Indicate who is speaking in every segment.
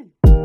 Speaker 1: soon.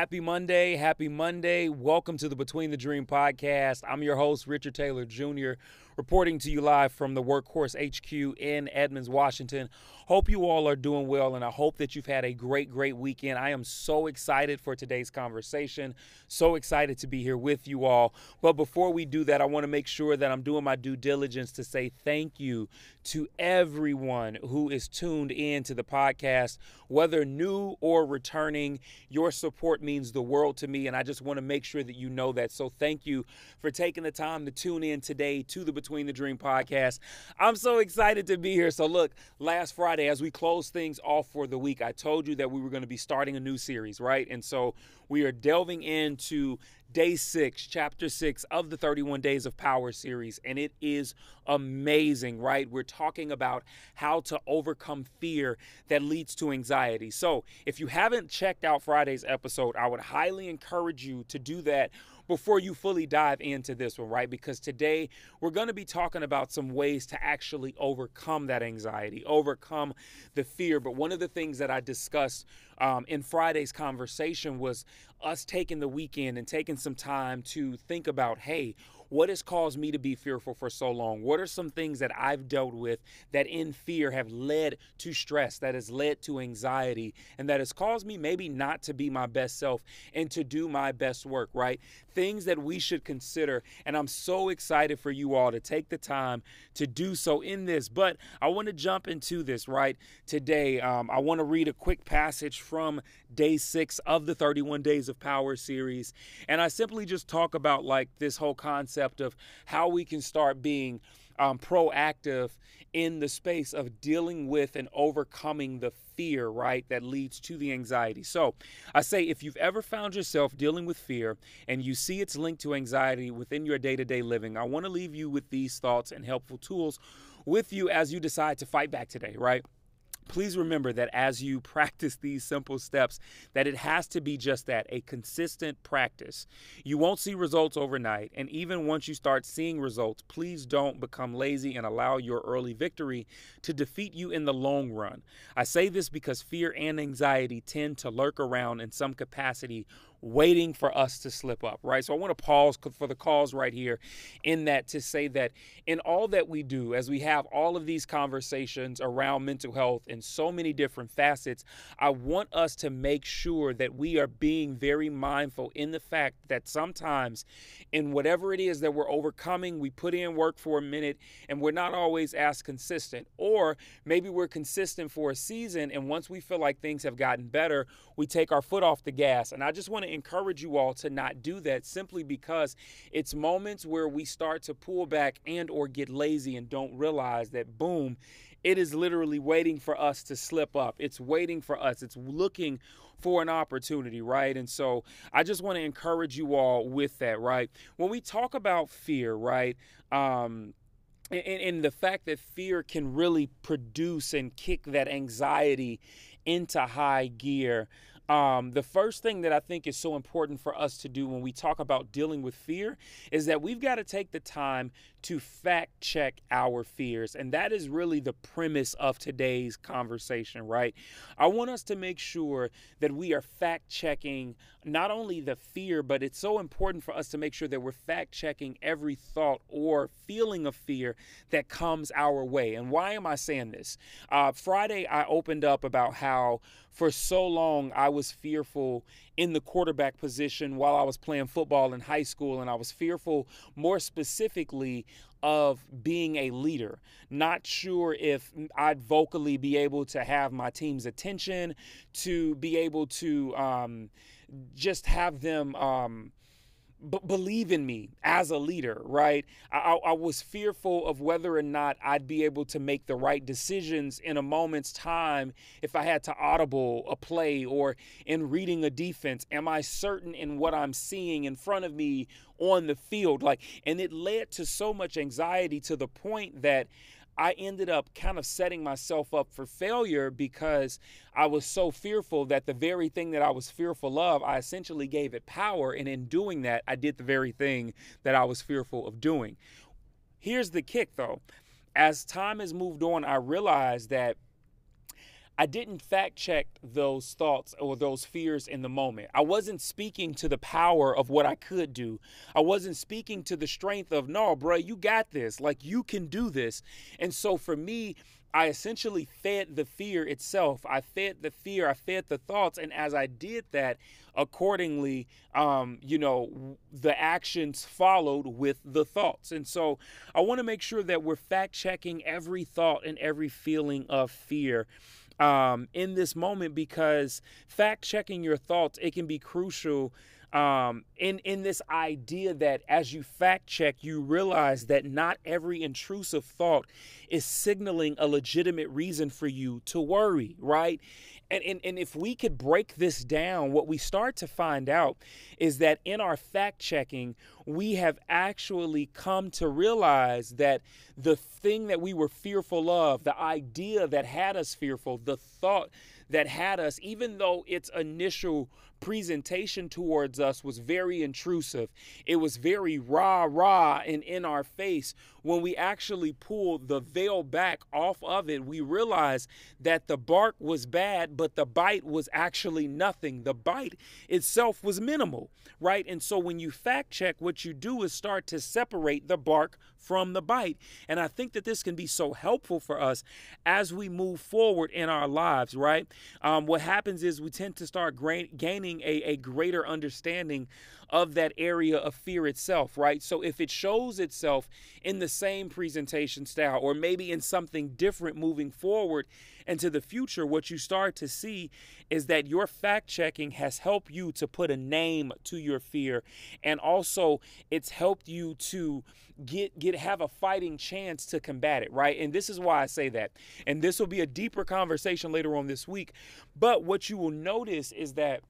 Speaker 1: Happy Monday. Happy Monday. Welcome to the Between the Dream podcast. I'm your host, Richard Taylor Jr., reporting to you live from the Workhorse HQ in Edmonds, Washington. Hope you all are doing well, and I hope that you've had a great, great weekend. I am so excited for today's conversation, so excited to be here with you all. But before we do that, I want to make sure that I'm doing my due diligence to say thank you to everyone who is tuned in to the podcast, whether new or returning. Your support means the world to me, and I just want to make sure that you know that. So thank you for taking the time to tune in today to the Between the Dream podcast. I'm so excited to be here. So, look, last Friday, as we close things off for the week, I told you that we were going to be starting a new series, right? And so we are delving into day six, chapter six of the 31 Days of Power series, and it is amazing, right? We're talking about how to overcome fear that leads to anxiety. So, if you haven't checked out Friday's episode, I would highly encourage you to do that before you fully dive into this one, right? Because today we're going to be talking about some ways to actually overcome that anxiety, overcome the fear. But one of the things that I discussed um, in Friday's conversation was us taking the weekend and taking some time to think about, hey, what has caused me to be fearful for so long? What are some things that I've dealt with that in fear have led to stress, that has led to anxiety, and that has caused me maybe not to be my best self and to do my best work, right? Things that we should consider. And I'm so excited for you all to take the time to do so in this. But I want to jump into this, right? Today, um, I want to read a quick passage from day six of the 31 Days of Power series. And I simply just talk about like this whole concept of how we can start being um, proactive in the space of dealing with and overcoming the fear, right, that leads to the anxiety. So I say if you've ever found yourself dealing with fear and you see it's linked to anxiety within your day to day living, I want to leave you with these thoughts and helpful tools with you as you decide to fight back today, right? Please remember that as you practice these simple steps that it has to be just that a consistent practice. You won't see results overnight and even once you start seeing results please don't become lazy and allow your early victory to defeat you in the long run. I say this because fear and anxiety tend to lurk around in some capacity waiting for us to slip up, right? So I want to pause for the cause right here in that to say that in all that we do, as we have all of these conversations around mental health in so many different facets, I want us to make sure that we are being very mindful in the fact that sometimes in whatever it is that we're overcoming, we put in work for a minute and we're not always as consistent. Or maybe we're consistent for a season and once we feel like things have gotten better, we take our foot off the gas. And I just want to encourage you all to not do that simply because it's moments where we start to pull back and or get lazy and don't realize that boom, it is literally waiting for us to slip up. It's waiting for us. It's looking for an opportunity, right? And so I just want to encourage you all with that, right? When we talk about fear, right? Um, and, and the fact that fear can really produce and kick that anxiety into high gear. Um, the first thing that I think is so important for us to do when we talk about dealing with fear is that we've got to take the time to fact check our fears. And that is really the premise of today's conversation, right? I want us to make sure that we are fact checking not only the fear, but it's so important for us to make sure that we're fact checking every thought or feeling of fear that comes our way. And why am I saying this? Uh, Friday, I opened up about how for so long I was fearful in the quarterback position while I was playing football in high school, and I was fearful more specifically of being a leader. Not sure if I'd vocally be able to have my team's attention, to be able to um, just have them. Um, b- believe in me as a leader, right? I, I was fearful of whether or not I'd be able to make the right decisions in a moment's time if I had to audible a play or in reading a defense. Am I certain in what I'm seeing in front of me on the field? Like, and it led to so much anxiety to the point that I ended up kind of setting myself up for failure because I was so fearful that the very thing that I was fearful of, I essentially gave it power. And in doing that, I did the very thing that I was fearful of doing. Here's the kick though. As time has moved on, I realized that I didn't fact check those thoughts or those fears in the moment. I wasn't speaking to the power of what I could do. I wasn't speaking to the strength of, no, bro, you got this. Like, you can do this. And so for me, I essentially fed the fear itself. I fed the fear, I fed the thoughts. And as I did that, accordingly, um, you know, the actions followed with the thoughts. And so I want to make sure that we're fact checking every thought and every feeling of fear. Um, in this moment, because fact checking your thoughts, it can be crucial um, in in this idea that as you fact check, you realize that not every intrusive thought is signaling a legitimate reason for you to worry, right? And, and, and if we could break this down, what we start to find out is that in our fact checking, we have actually come to realize that the thing that we were fearful of, the idea that had us fearful, the thought that had us, even though its initial presentation towards us was very intrusive. It was very rah rah and in our face. When we actually pulled the veil back off of it, we realized that the bark was bad, but the bite was actually nothing. The bite itself was minimal, right? And so when you fact check, what you do is start to separate the bark from the bite. And I think that this can be so helpful for us as we move forward in our lives, right? Um, what happens is we tend to start gaining gaining a, a greater understanding of that area of fear itself, right? So if it shows itself in the same presentation style or maybe in something different moving forward into the future, what you start to see is that your fact checking has helped you to put a name to your fear and also it's helped you to get get have a fighting chance to combat it, right? And this is why I say that. And this will be a deeper conversation later on this week. But what you will notice is that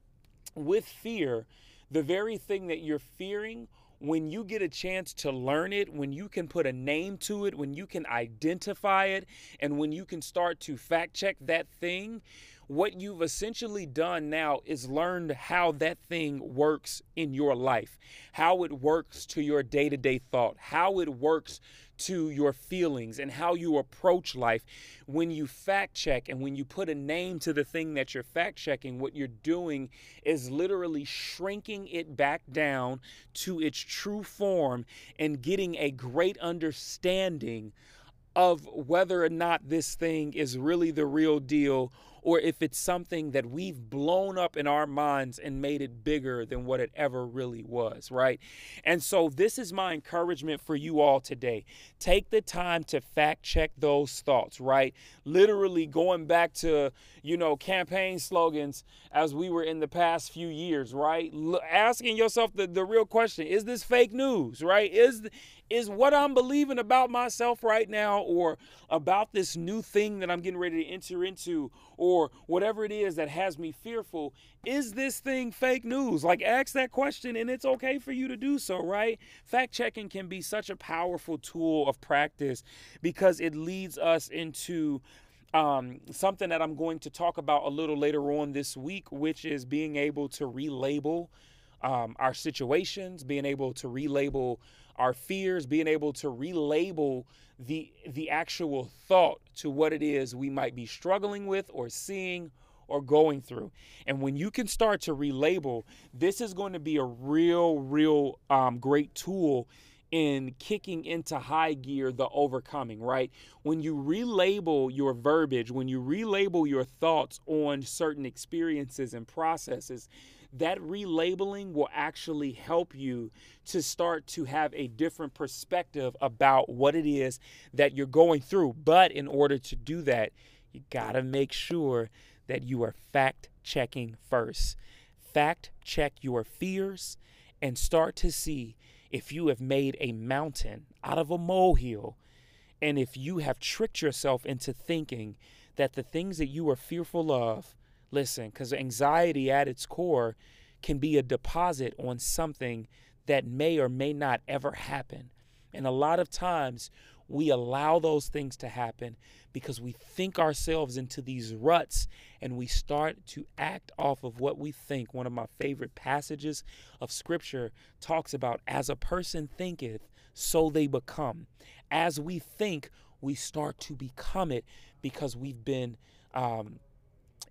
Speaker 1: with fear, the very thing that you're fearing, when you get a chance to learn it, when you can put a name to it, when you can identify it, and when you can start to fact check that thing, what you've essentially done now is learned how that thing works in your life, how it works to your day to day thought, how it works to your feelings and how you approach life. When you fact check and when you put a name to the thing that you're fact checking, what you're doing is literally shrinking it back down to its true form and getting a great understanding of whether or not this thing is really the real deal or if it's something that we've blown up in our minds and made it bigger than what it ever really was, right? And so, this is my encouragement for you all today. Take the time to fact check those thoughts, right? Literally going back to, you know, campaign slogans as we were in the past few years, right? L- asking yourself the, the real question is this fake news, right? Is, is what I'm believing about myself right now or about this new thing that I'm getting ready to enter into or whatever it is that has me fearful, is this thing fake news? Like, ask that question and it's okay for you to do so, right? Fact checking can be such a powerful tool of practice because it leads us into um, something that I'm going to talk about a little later on this week, which is being able to relabel um, our situations, being able to relabel our fears, being able to relabel the the actual thought to what it is we might be struggling with or seeing or going through. And when you can start to relabel, this is going to be a real, real um, great tool in kicking into high gear the overcoming, right? When you relabel your verbiage, when you relabel your thoughts on certain experiences and processes, that relabeling will actually help you to start to have a different perspective about what it is that you're going through. But in order to do that, you got to make sure that you are fact checking first. Fact check your fears and start to see if you have made a mountain out of a molehill and if you have tricked yourself into thinking that the things that you are fearful of Listen, because anxiety at its core can be a deposit on something that may or may not ever happen. And a lot of times we allow those things to happen because we think ourselves into these ruts and we start to act off of what we think. One of my favorite passages of scripture talks about as a person thinketh, so they become. As we think, we start to become it because we've been um,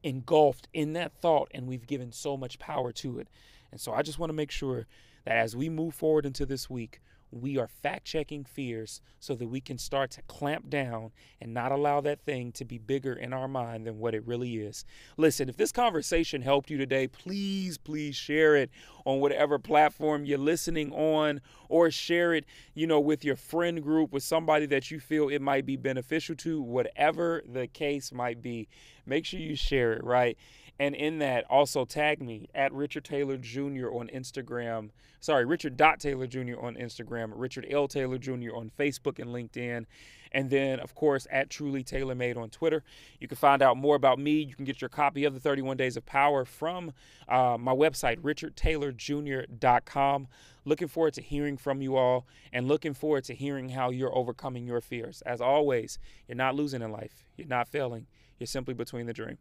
Speaker 1: engulfed in that thought and we've given so much power to it. And so I just want to make sure that as we move forward into this week, we are fact checking fears so that we can start to clamp down and not allow that thing to be bigger in our mind than what it really is. Listen, if this conversation helped you today, please, please share it on whatever platform you're listening on or share it, you know, with your friend group, with somebody that you feel it might be beneficial to, whatever the case might be. Make sure you share it, right? And in that, also tag me at Richard Taylor Jr. on Instagram. Sorry, Richard Dot Taylor Jr. on Instagram, Richard L. Taylor Jr. on Facebook and LinkedIn. And then, of course, at Truly Taylor Made on Twitter. You can find out more about me. You can get your copy of the 31 Days of Power from uh, my website, richardtaylorjr.com. Looking forward to hearing from you all and looking forward to hearing how you're overcoming your fears. As always, you're not losing in life, you're not failing, you're simply between the dream.